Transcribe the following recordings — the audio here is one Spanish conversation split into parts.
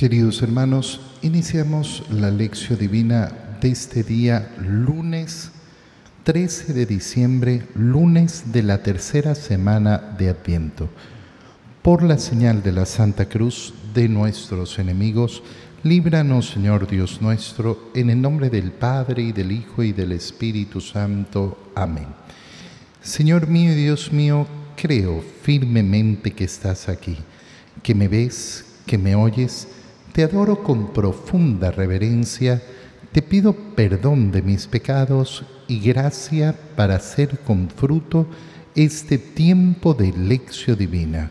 Queridos hermanos, iniciamos la lección divina de este día, lunes 13 de diciembre, lunes de la tercera semana de Adviento. Por la señal de la Santa Cruz de nuestros enemigos, líbranos, Señor Dios nuestro, en el nombre del Padre y del Hijo y del Espíritu Santo. Amén. Señor mío y Dios mío, creo firmemente que estás aquí, que me ves, que me oyes, te adoro con profunda reverencia, te pido perdón de mis pecados y gracia para hacer con fruto este tiempo de lección divina.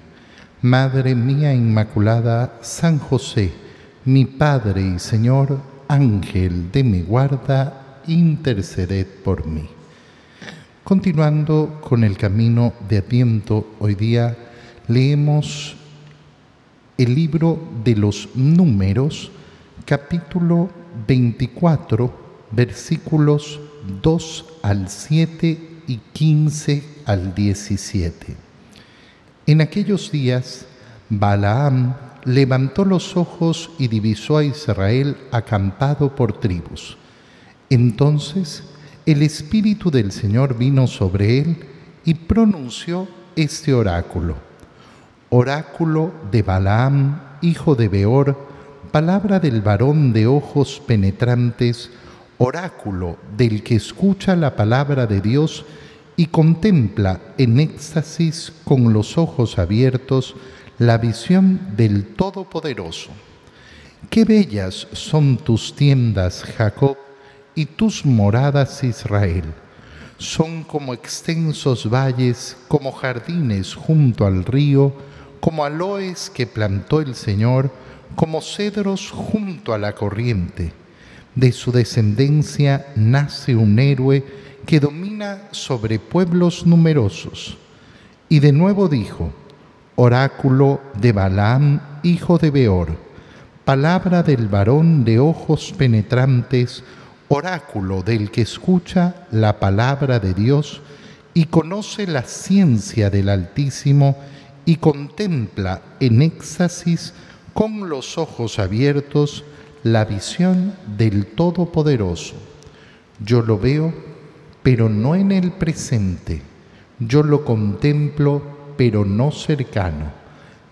Madre mía Inmaculada, San José, mi Padre y Señor, Ángel de mi guarda, interceded por mí. Continuando con el camino de Adviento, hoy día leemos el libro de los números, capítulo 24, versículos 2 al 7 y 15 al 17. En aquellos días, Balaam levantó los ojos y divisó a Israel acampado por tribus. Entonces el Espíritu del Señor vino sobre él y pronunció este oráculo Oráculo de Balaam, hijo de Beor, palabra del varón de ojos penetrantes, oráculo del que escucha la palabra de Dios y contempla en éxtasis con los ojos abiertos la visión del Todopoderoso. Qué bellas son tus tiendas, Jacob, y tus moradas, Israel. Son como extensos valles, como jardines junto al río, como aloes que plantó el Señor, como cedros junto a la corriente. De su descendencia nace un héroe que domina sobre pueblos numerosos. Y de nuevo dijo, oráculo de Balaam, hijo de Beor, palabra del varón de ojos penetrantes, oráculo del que escucha la palabra de Dios y conoce la ciencia del Altísimo, y contempla en éxtasis con los ojos abiertos la visión del Todopoderoso. Yo lo veo, pero no en el presente. Yo lo contemplo, pero no cercano.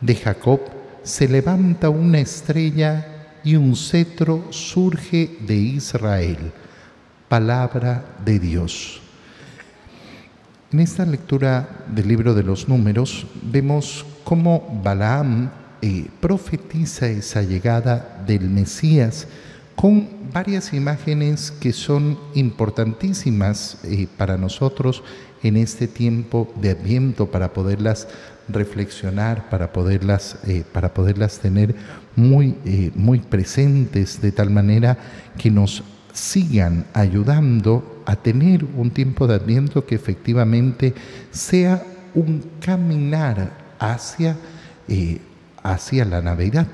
De Jacob se levanta una estrella y un cetro surge de Israel. Palabra de Dios. En esta lectura del libro de los números vemos cómo Balaam eh, profetiza esa llegada del Mesías con varias imágenes que son importantísimas eh, para nosotros en este tiempo de Adviento para poderlas reflexionar, para poderlas, eh, para poderlas tener muy, muy presentes de tal manera que nos sigan ayudando a tener un tiempo de adviento que efectivamente sea un caminar hacia, eh, hacia la Navidad.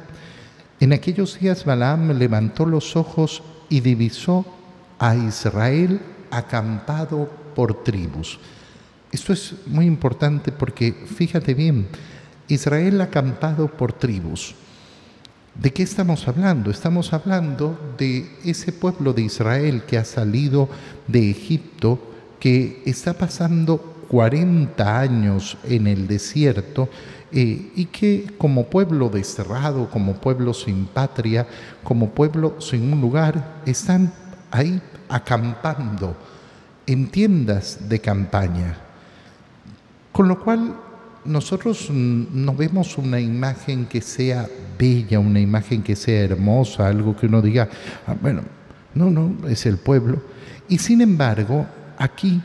En aquellos días Balaam levantó los ojos y divisó a Israel acampado por tribus. Esto es muy importante porque fíjate bien, Israel acampado por tribus. ¿De qué estamos hablando? Estamos hablando de ese pueblo de Israel que ha salido de Egipto, que está pasando 40 años en el desierto eh, y que como pueblo desterrado, como pueblo sin patria, como pueblo sin un lugar, están ahí acampando en tiendas de campaña. Con lo cual nosotros no vemos una imagen que sea bella, una imagen que sea hermosa, algo que uno diga, ah, bueno, no, no, es el pueblo. Y sin embargo, aquí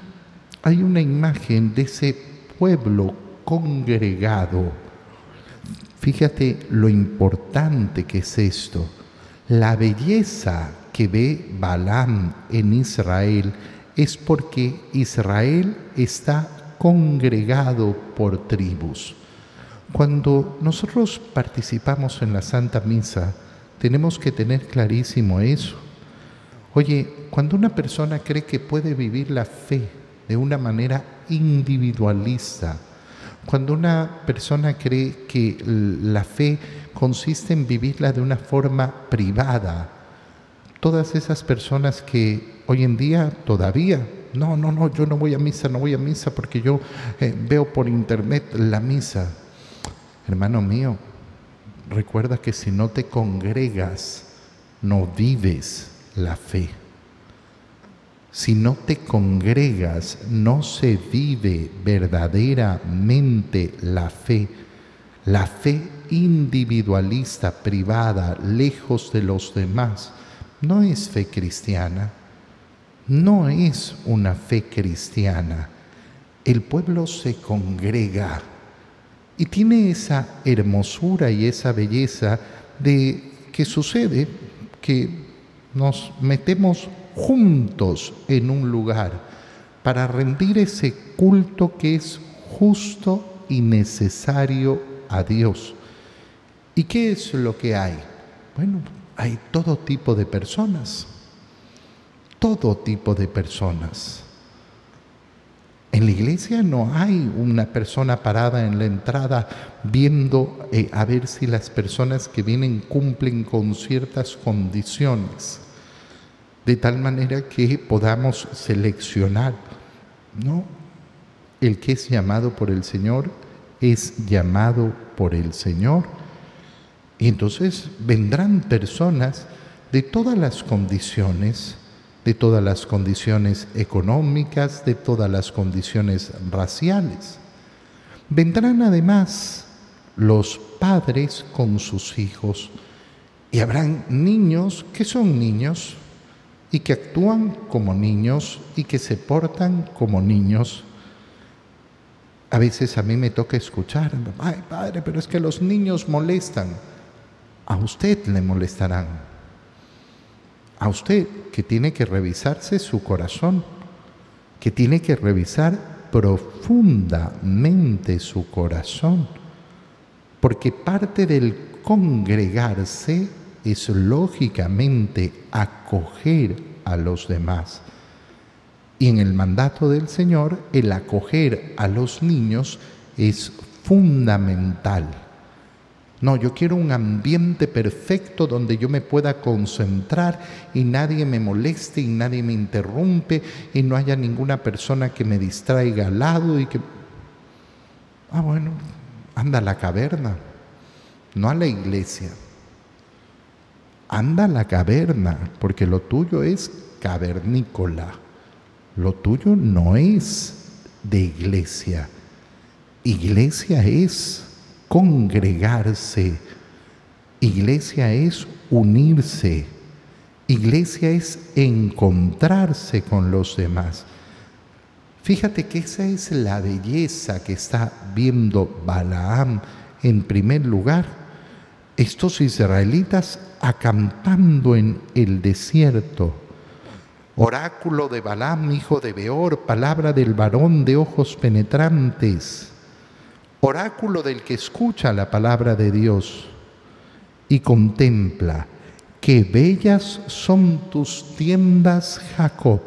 hay una imagen de ese pueblo congregado. Fíjate lo importante que es esto. La belleza que ve Balaam en Israel es porque Israel está congregado por tribus. Cuando nosotros participamos en la Santa Misa, tenemos que tener clarísimo eso. Oye, cuando una persona cree que puede vivir la fe de una manera individualista, Cuando una persona cree que la fe consiste en vivirla de una forma privada, todas esas personas que hoy en día todavía, no, no, no, yo no voy a misa, no voy a misa porque yo eh, veo por internet la misa. Hermano mío, recuerda que si no te congregas, no vives la fe. Si no te congregas, no se vive verdaderamente la fe. La fe individualista, privada, lejos de los demás, no es fe cristiana. No es una fe cristiana. El pueblo se congrega y tiene esa hermosura y esa belleza de que sucede que nos metemos juntos en un lugar para rendir ese culto que es justo y necesario a Dios. ¿Y qué es lo que hay? Bueno, hay todo tipo de personas, todo tipo de personas. En la iglesia no hay una persona parada en la entrada viendo eh, a ver si las personas que vienen cumplen con ciertas condiciones de tal manera que podamos seleccionar, ¿no? El que es llamado por el Señor es llamado por el Señor. Y entonces vendrán personas de todas las condiciones, de todas las condiciones económicas, de todas las condiciones raciales. Vendrán además los padres con sus hijos y habrán niños que son niños y que actúan como niños y que se portan como niños. A veces a mí me toca escuchar, ay padre, pero es que los niños molestan. A usted le molestarán. A usted que tiene que revisarse su corazón, que tiene que revisar profundamente su corazón, porque parte del congregarse es lógicamente acoger a los demás. Y en el mandato del Señor, el acoger a los niños es fundamental. No, yo quiero un ambiente perfecto donde yo me pueda concentrar y nadie me moleste y nadie me interrumpe y no haya ninguna persona que me distraiga al lado y que... Ah, bueno, anda a la caverna, no a la iglesia anda a la caverna, porque lo tuyo es cavernícola. Lo tuyo no es de iglesia. Iglesia es congregarse. Iglesia es unirse. Iglesia es encontrarse con los demás. Fíjate que esa es la belleza que está viendo Balaam en primer lugar. Estos israelitas acampando en el desierto. Oráculo de Balaam, hijo de Beor, palabra del varón de ojos penetrantes. Oráculo del que escucha la palabra de Dios y contempla. Qué bellas son tus tiendas, Jacob,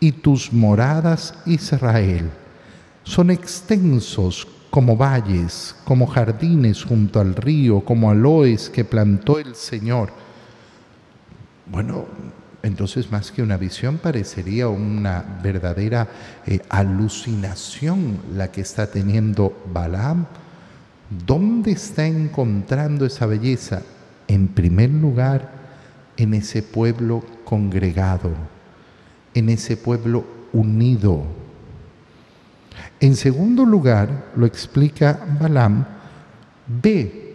y tus moradas, Israel. Son extensos como valles, como jardines junto al río, como aloes que plantó el Señor. Bueno, entonces más que una visión parecería una verdadera eh, alucinación la que está teniendo Balaam. ¿Dónde está encontrando esa belleza? En primer lugar, en ese pueblo congregado, en ese pueblo unido en segundo lugar, lo explica Balaam, ve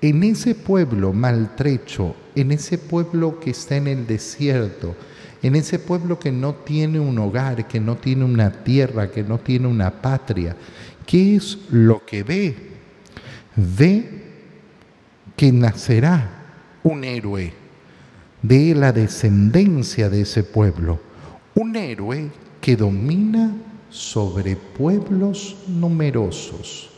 en ese pueblo maltrecho, en ese pueblo que está en el desierto, en ese pueblo que no tiene un hogar, que no tiene una tierra, que no tiene una patria, ¿qué es lo que ve? Ve que nacerá un héroe de la descendencia de ese pueblo, un héroe que domina sobre pueblos numerosos,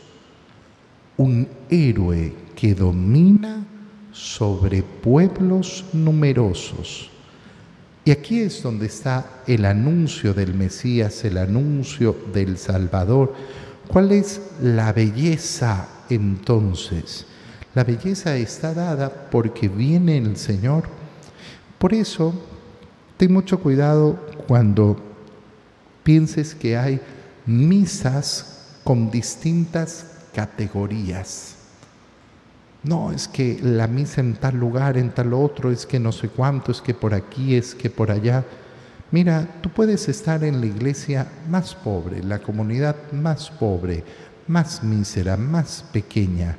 un héroe que domina sobre pueblos numerosos. Y aquí es donde está el anuncio del Mesías, el anuncio del Salvador, ¿Cuál es la belleza entonces? La belleza está dada porque viene el Señor. Por eso, ten mucho cuidado cuando pienses que hay misas con distintas categorías. No, es que la misa en tal lugar, en tal otro, es que no sé cuánto, es que por aquí, es que por allá. Mira, tú puedes estar en la iglesia más pobre, la comunidad más pobre, más mísera, más pequeña.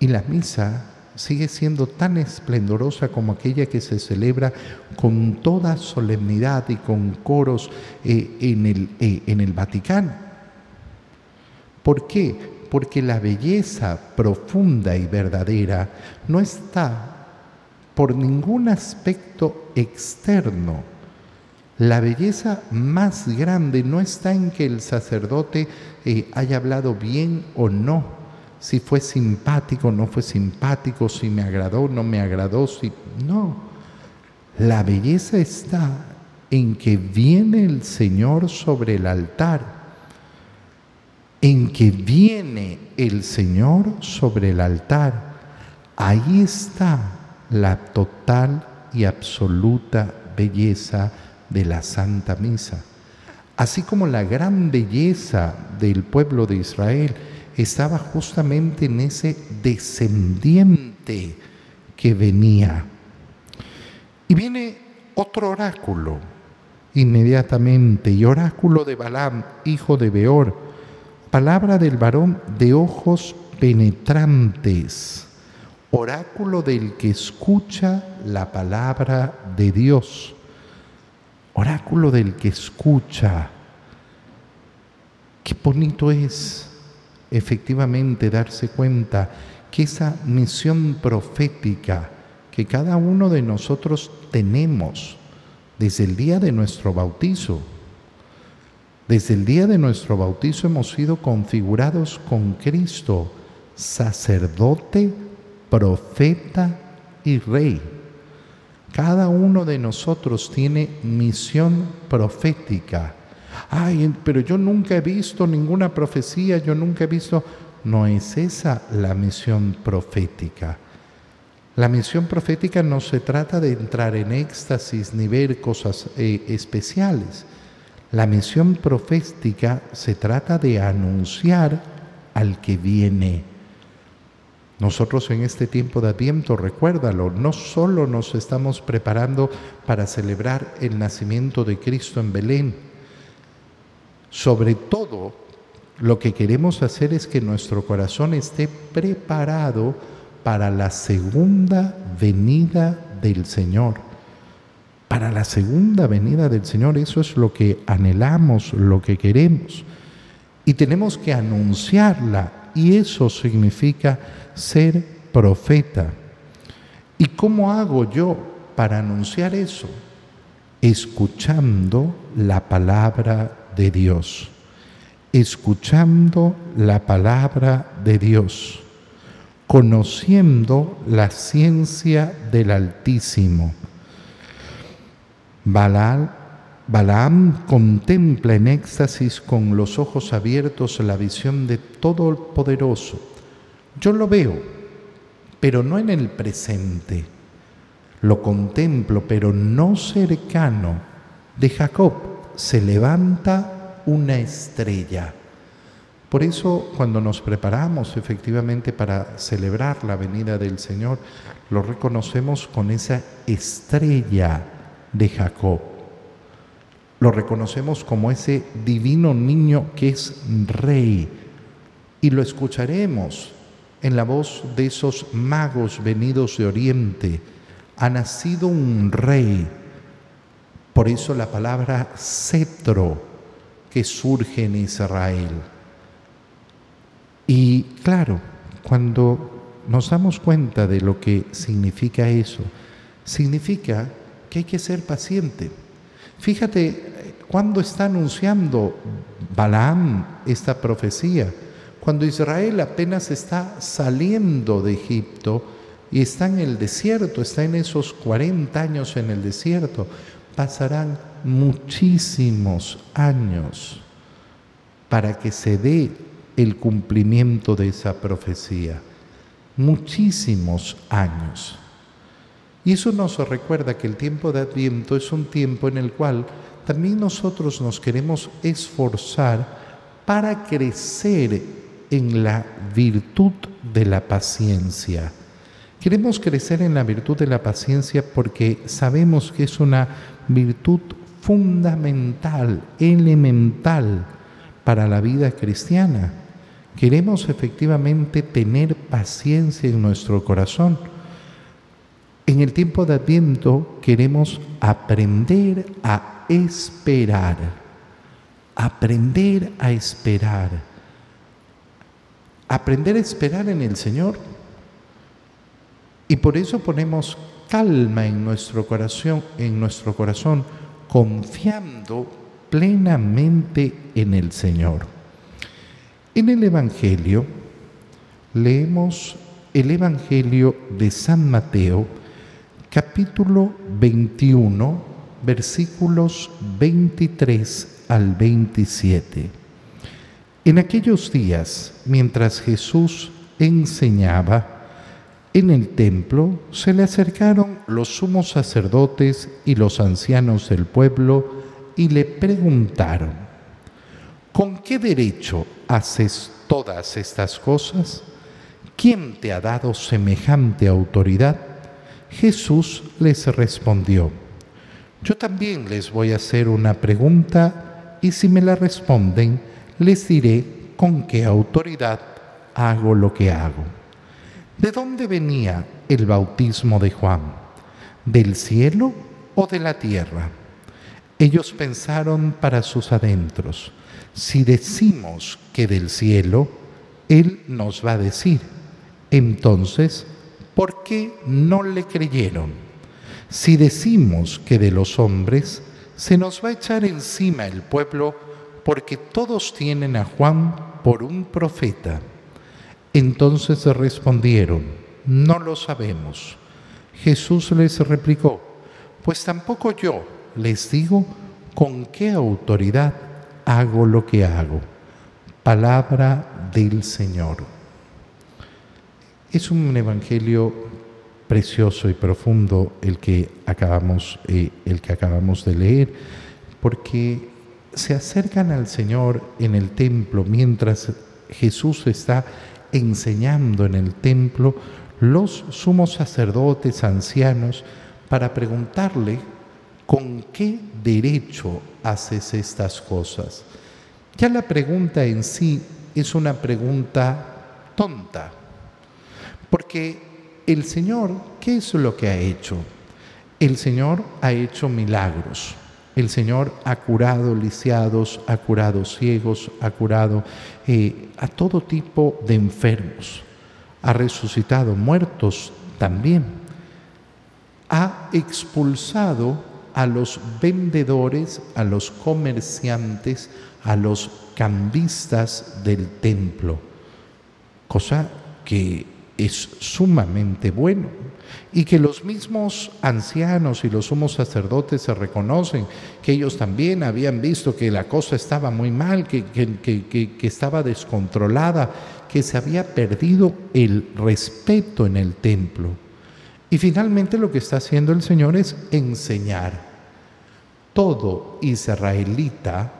Y la misa sigue siendo tan esplendorosa como aquella que se celebra con toda solemnidad y con coros eh, en, el, eh, en el Vaticano. ¿Por qué? Porque la belleza profunda y verdadera no está por ningún aspecto externo. La belleza más grande no está en que el sacerdote eh, haya hablado bien o no, si fue simpático o no fue simpático, si me agradó o no me agradó, si no. La belleza está en que viene el Señor sobre el altar en que viene el Señor sobre el altar, ahí está la total y absoluta belleza de la Santa Misa. Así como la gran belleza del pueblo de Israel estaba justamente en ese descendiente que venía. Y viene otro oráculo inmediatamente, y oráculo de Balaam, hijo de Beor, Palabra del varón de ojos penetrantes, oráculo del que escucha la palabra de Dios, oráculo del que escucha. Qué bonito es efectivamente darse cuenta que esa misión profética que cada uno de nosotros tenemos desde el día de nuestro bautizo, desde el día de nuestro bautizo hemos sido configurados con Cristo, sacerdote, profeta y rey. Cada uno de nosotros tiene misión profética. Ay, pero yo nunca he visto ninguna profecía, yo nunca he visto... No es esa la misión profética. La misión profética no se trata de entrar en éxtasis ni ver cosas eh, especiales. La misión profética se trata de anunciar al que viene. Nosotros en este tiempo de Adviento, recuérdalo, no solo nos estamos preparando para celebrar el nacimiento de Cristo en Belén, sobre todo lo que queremos hacer es que nuestro corazón esté preparado para la segunda venida del Señor para la segunda venida del Señor. Eso es lo que anhelamos, lo que queremos. Y tenemos que anunciarla. Y eso significa ser profeta. ¿Y cómo hago yo para anunciar eso? Escuchando la palabra de Dios. Escuchando la palabra de Dios. Conociendo la ciencia del Altísimo Balaam contempla en éxtasis con los ojos abiertos la visión de todo el poderoso. Yo lo veo, pero no en el presente. Lo contemplo, pero no cercano. De Jacob se levanta una estrella. Por eso cuando nos preparamos efectivamente para celebrar la venida del Señor, lo reconocemos con esa estrella de Jacob. Lo reconocemos como ese divino niño que es rey y lo escucharemos en la voz de esos magos venidos de Oriente. Ha nacido un rey. Por eso la palabra cetro que surge en Israel. Y claro, cuando nos damos cuenta de lo que significa eso, significa que hay que ser paciente. Fíjate cuando está anunciando Balaam esta profecía, cuando Israel apenas está saliendo de Egipto y está en el desierto, está en esos 40 años en el desierto, pasarán muchísimos años. para que se dé el cumplimiento de esa profecía. Muchísimos años. Y eso nos recuerda que el tiempo de Adviento es un tiempo en el cual también nosotros nos queremos esforzar para crecer en la virtud de la paciencia. Queremos crecer en la virtud de la paciencia porque sabemos que es una virtud fundamental, elemental para la vida cristiana. Queremos efectivamente tener paciencia en nuestro corazón. En el tiempo de Adviento queremos aprender a esperar, aprender a esperar, aprender a esperar en el Señor. Y por eso ponemos calma en nuestro corazón, en nuestro corazón, confiando plenamente en el Señor. En el Evangelio leemos el Evangelio de San Mateo, capítulo 21, versículos 23 al 27. En aquellos días, mientras Jesús enseñaba en el templo, se le acercaron los sumos sacerdotes y los ancianos del pueblo y le preguntaron, ¿con qué derecho haces todas estas cosas? ¿Quién te ha dado semejante autoridad? Jesús les respondió, yo también les voy a hacer una pregunta y si me la responden, les diré con qué autoridad hago lo que hago. ¿De dónde venía el bautismo de Juan? ¿Del cielo o de la tierra? Ellos pensaron para sus adentros, si decimos que del cielo, Él nos va a decir, entonces, ¿por qué no le creyeron? Si decimos que de los hombres, se nos va a echar encima el pueblo porque todos tienen a Juan por un profeta. Entonces respondieron, no lo sabemos. Jesús les replicó, pues tampoco yo les digo con qué autoridad hago lo que hago. Palabra del Señor. Es un evangelio precioso y profundo el que acabamos, eh, el que acabamos de leer, porque se acercan al Señor en el templo mientras Jesús está enseñando en el templo los sumos sacerdotes ancianos para preguntarle ¿con qué derecho haces estas cosas? Ya la pregunta en sí es una pregunta tonta, porque el Señor, ¿qué es lo que ha hecho? El Señor ha hecho milagros. El Señor ha curado lisiados, ha curado ciegos, ha curado eh, a todo tipo de enfermos, ha resucitado muertos también, ha expulsado a los vendedores, a los comerciantes, a los cambistas del templo, cosa que es sumamente bueno y que los mismos ancianos y los sumos sacerdotes se reconocen que ellos también habían visto que la cosa estaba muy mal, que, que, estaba descontrolada, que se había perdido el respeto en el templo. Y finalmente lo que está haciendo el Señor es enseñar. Todo israelita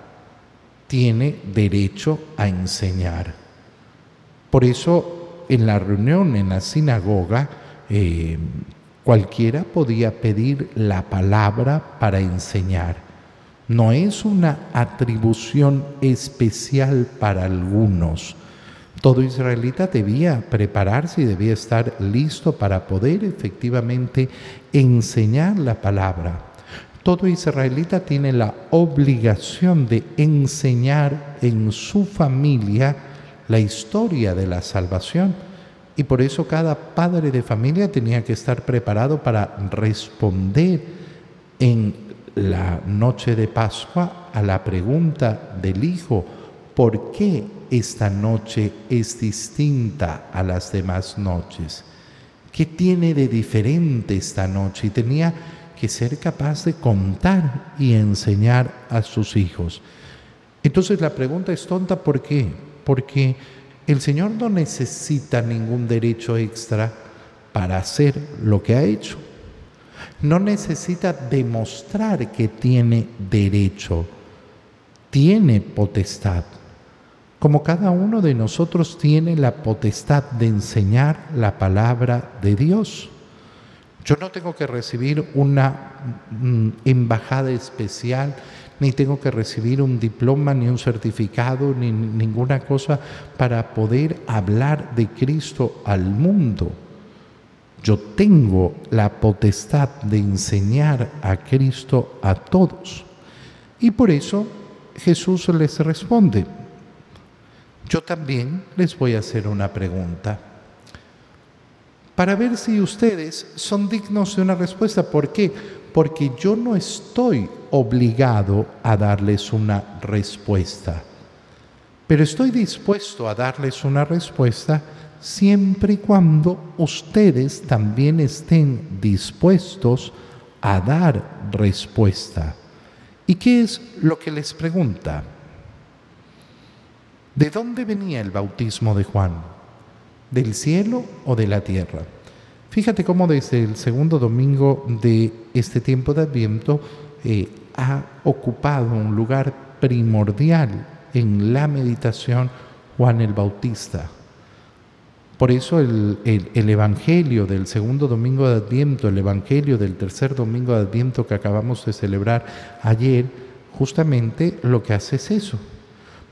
tiene derecho a enseñar. Por eso en la reunión, en la sinagoga, eh, cualquiera podía pedir la palabra para enseñar. No es una atribución especial para algunos todo israelita debía prepararse y debía estar listo para poder efectivamente enseñar la palabra. Todo israelita tiene la obligación de enseñar en su familia la historia de la salvación. Y por eso cada padre de familia tenía que estar preparado para responder en la noche de Pascua a la pregunta del Hijo, ¿por qué esta noche es distinta a las demás noches. ¿Qué tiene de diferente esta noche? Y tenía que ser capaz de contar y enseñar a sus hijos. Entonces la pregunta es tonta, ¿por qué? Porque el Señor no necesita ningún derecho extra para hacer lo que ha hecho. No necesita demostrar que tiene derecho, tiene potestad. Como cada uno de nosotros tiene la potestad de enseñar la palabra de Dios. Yo no tengo que recibir una mm, embajada especial, ni tengo que recibir un diploma, ni un certificado, ni ninguna cosa para poder hablar de Cristo al mundo. Yo tengo la potestad de enseñar a Cristo a todos. Y por eso Jesús les responde, yo también les voy a hacer una pregunta para ver si ustedes son dignos de una respuesta. ¿Por qué? Porque yo no estoy obligado a darles una respuesta, pero estoy dispuesto a darles una respuesta siempre y cuando ustedes también estén dispuestos a dar respuesta. ¿Y qué es lo que les pregunta? ¿De dónde venía el bautismo de Juan? del cielo o de la tierra. Fíjate cómo desde el segundo domingo de este tiempo de Adviento eh, ha ocupado un lugar primordial en la meditación Juan el Bautista. Por eso el, el, Evangelio del segundo domingo de Adviento, el Evangelio del tercer domingo de Adviento que acabamos de celebrar ayer, justamente lo que hace es eso,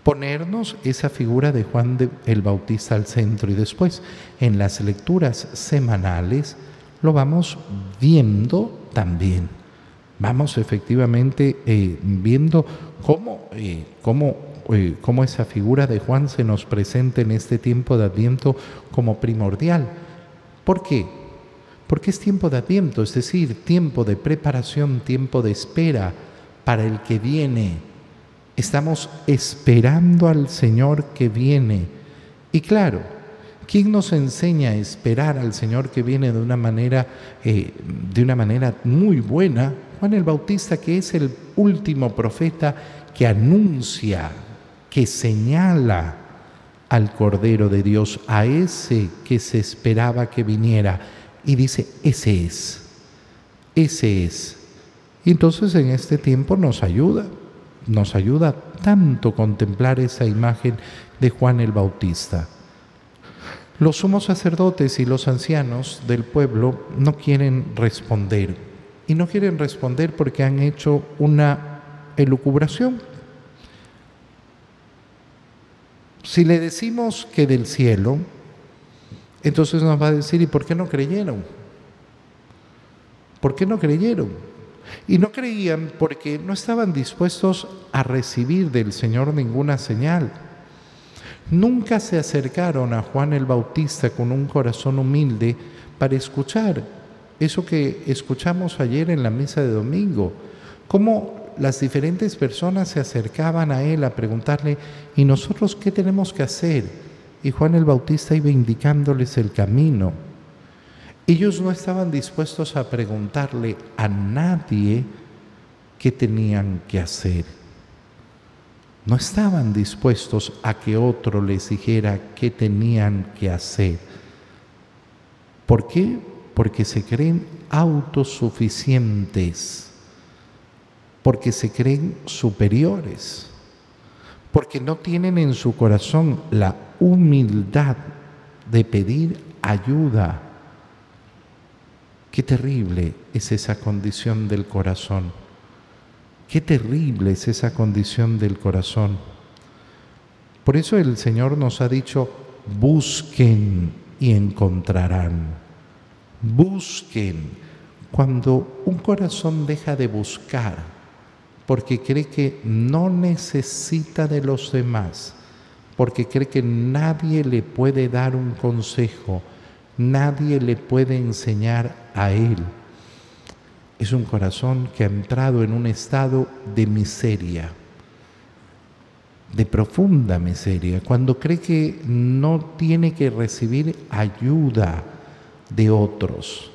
ponernos esa figura de Juan el Bautista al centro y después en las lecturas semanales lo vamos viendo también. Vamos efectivamente eh, viendo cómo, eh, cómo, eh, cómo esa figura de Juan se nos presenta en este tiempo de Adviento como primordial. ¿Por qué? Porque es tiempo de Adviento, es decir, tiempo de preparación, tiempo de espera para el que viene Estamos esperando al Señor que viene. Y claro, ¿quién nos enseña a esperar al Señor que viene de una manera, eh, de una manera muy buena? Juan el Bautista, que es el último profeta que anuncia, que señala al Cordero de Dios, a ese que se esperaba que viniera. Y dice, ese es, ese es. Y entonces en este tiempo nos ayuda nos ayuda tanto contemplar esa imagen de Juan el Bautista. Los sumos sacerdotes y los ancianos del pueblo no quieren responder. Y no quieren responder porque han hecho una elucubración. Si le decimos que del cielo, entonces nos va a decir, ¿y por qué no creyeron? ¿Por qué no creyeron? Y no creían porque no estaban dispuestos a recibir del Señor ninguna señal. Nunca se acercaron a Juan el Bautista con un corazón humilde para escuchar eso que escuchamos ayer en la misa de domingo, cómo las diferentes personas se acercaban a él a preguntarle, ¿y nosotros qué tenemos que hacer? Y Juan el Bautista iba indicándoles el camino. Ellos no estaban dispuestos a preguntarle a nadie qué tenían que hacer. No estaban dispuestos a que otro les dijera qué tenían que hacer. ¿Por qué? Porque se creen autosuficientes, porque se creen superiores, porque no tienen en su corazón la humildad de pedir ayuda Qué terrible es esa condición del corazón. Qué terrible es esa condición del corazón. Por eso el Señor nos ha dicho, busquen y encontrarán. Busquen. Cuando un corazón deja de buscar porque cree que no necesita de los demás, porque cree que nadie le puede dar un consejo, nadie le puede enseñar a Él. Es un corazón que ha entrado en un estado de miseria, de profunda miseria, cuando cree que no tiene que recibir ayuda de otros,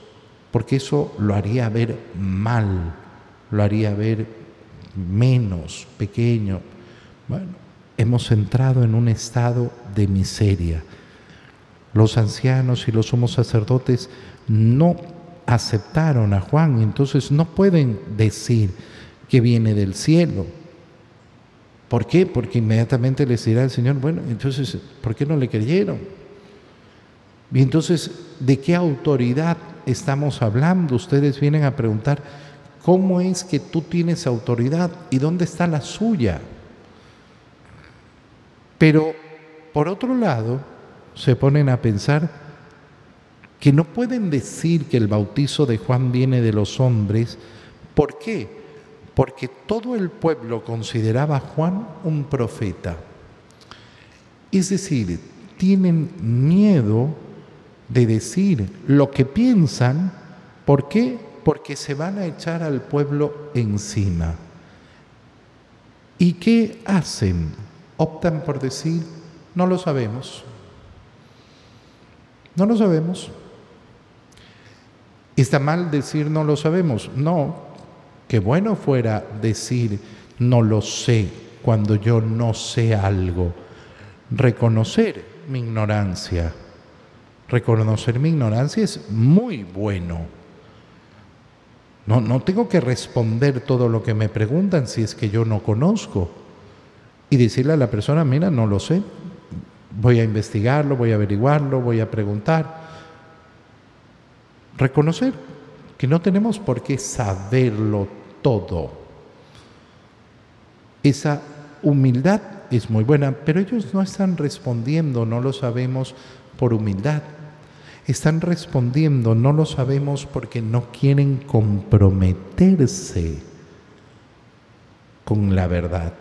porque eso lo haría ver mal, lo haría ver menos, pequeño, Bueno, hemos entrado en un estado de miseria. Los ancianos y los sumos sacerdotes no aceptaron a Juan, entonces no pueden decir que viene del cielo. ¿Por qué? Porque inmediatamente les dirá el Señor, bueno, entonces, ¿por qué no le creyeron? Y entonces, ¿de qué autoridad estamos hablando? Ustedes vienen a preguntar, ¿cómo es que tú tienes autoridad y dónde está la suya? Pero, por otro lado, se ponen a pensar que no pueden decir que el bautizo de Juan viene de los hombres. ¿Por qué? Porque todo el pueblo consideraba a Juan un profeta. Es decir, tienen miedo de decir lo que piensan. ¿Por qué? Porque se van a echar al pueblo encima. ¿Y qué hacen? Optan por decir, no lo sabemos. No lo sabemos. ¿Está mal decir no lo sabemos? No, que bueno fuera decir no lo sé cuando yo no sé algo. Reconocer mi ignorancia. Reconocer mi ignorancia es muy bueno. No, no tengo que responder todo lo que me preguntan si es que yo no conozco. Y decirle a la persona, mira, no lo sé. Voy a investigarlo, voy a averiguarlo, voy a preguntar reconocer que no tenemos por qué saberlo todo. Esa humildad es muy buena, pero ellos no están respondiendo, no lo sabemos por humildad. Están respondiendo, no lo sabemos porque no quieren comprometerse con la verdad.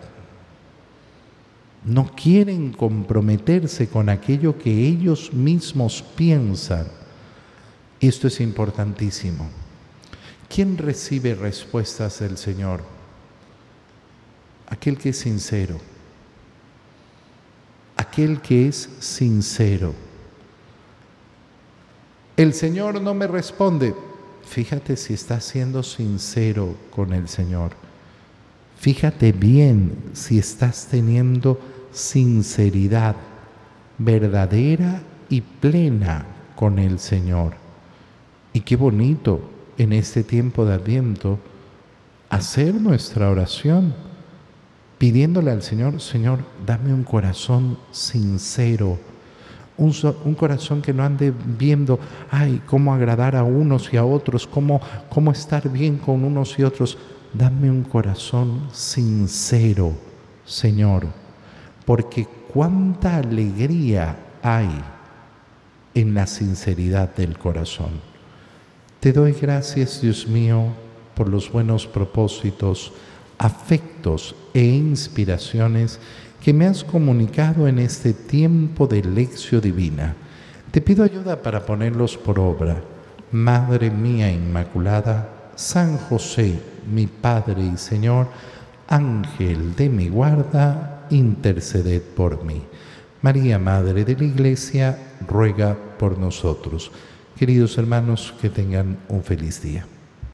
No quieren comprometerse con aquello que ellos mismos piensan esto es importantísimo. ¿Quién recibe respuestas del Señor? Aquel que es sincero. Aquel que es sincero. El Señor no me responde. Fíjate si estás siendo sincero con el Señor. Fíjate bien si estás teniendo sinceridad verdadera y plena con el Señor. Y qué bonito en este tiempo de Adviento hacer nuestra oración pidiéndole al Señor, Señor, dame un corazón sincero, un, un, corazón que no ande viendo, ay, cómo agradar a unos y a otros, cómo, cómo estar bien con unos y otros. Dame un corazón sincero, Señor, porque cuánta alegría hay en la sinceridad del corazón. Te doy gracias, Dios mío, por los buenos propósitos, afectos e inspiraciones que me has comunicado en este tiempo de lección divina. Te pido ayuda para ponerlos por obra. Madre mía Inmaculada, San José, mi Padre y Señor, Ángel de mi guarda, interceded por mí. María, Madre de la Iglesia, ruega por nosotros. Queridos hermanos, que tengan un feliz día.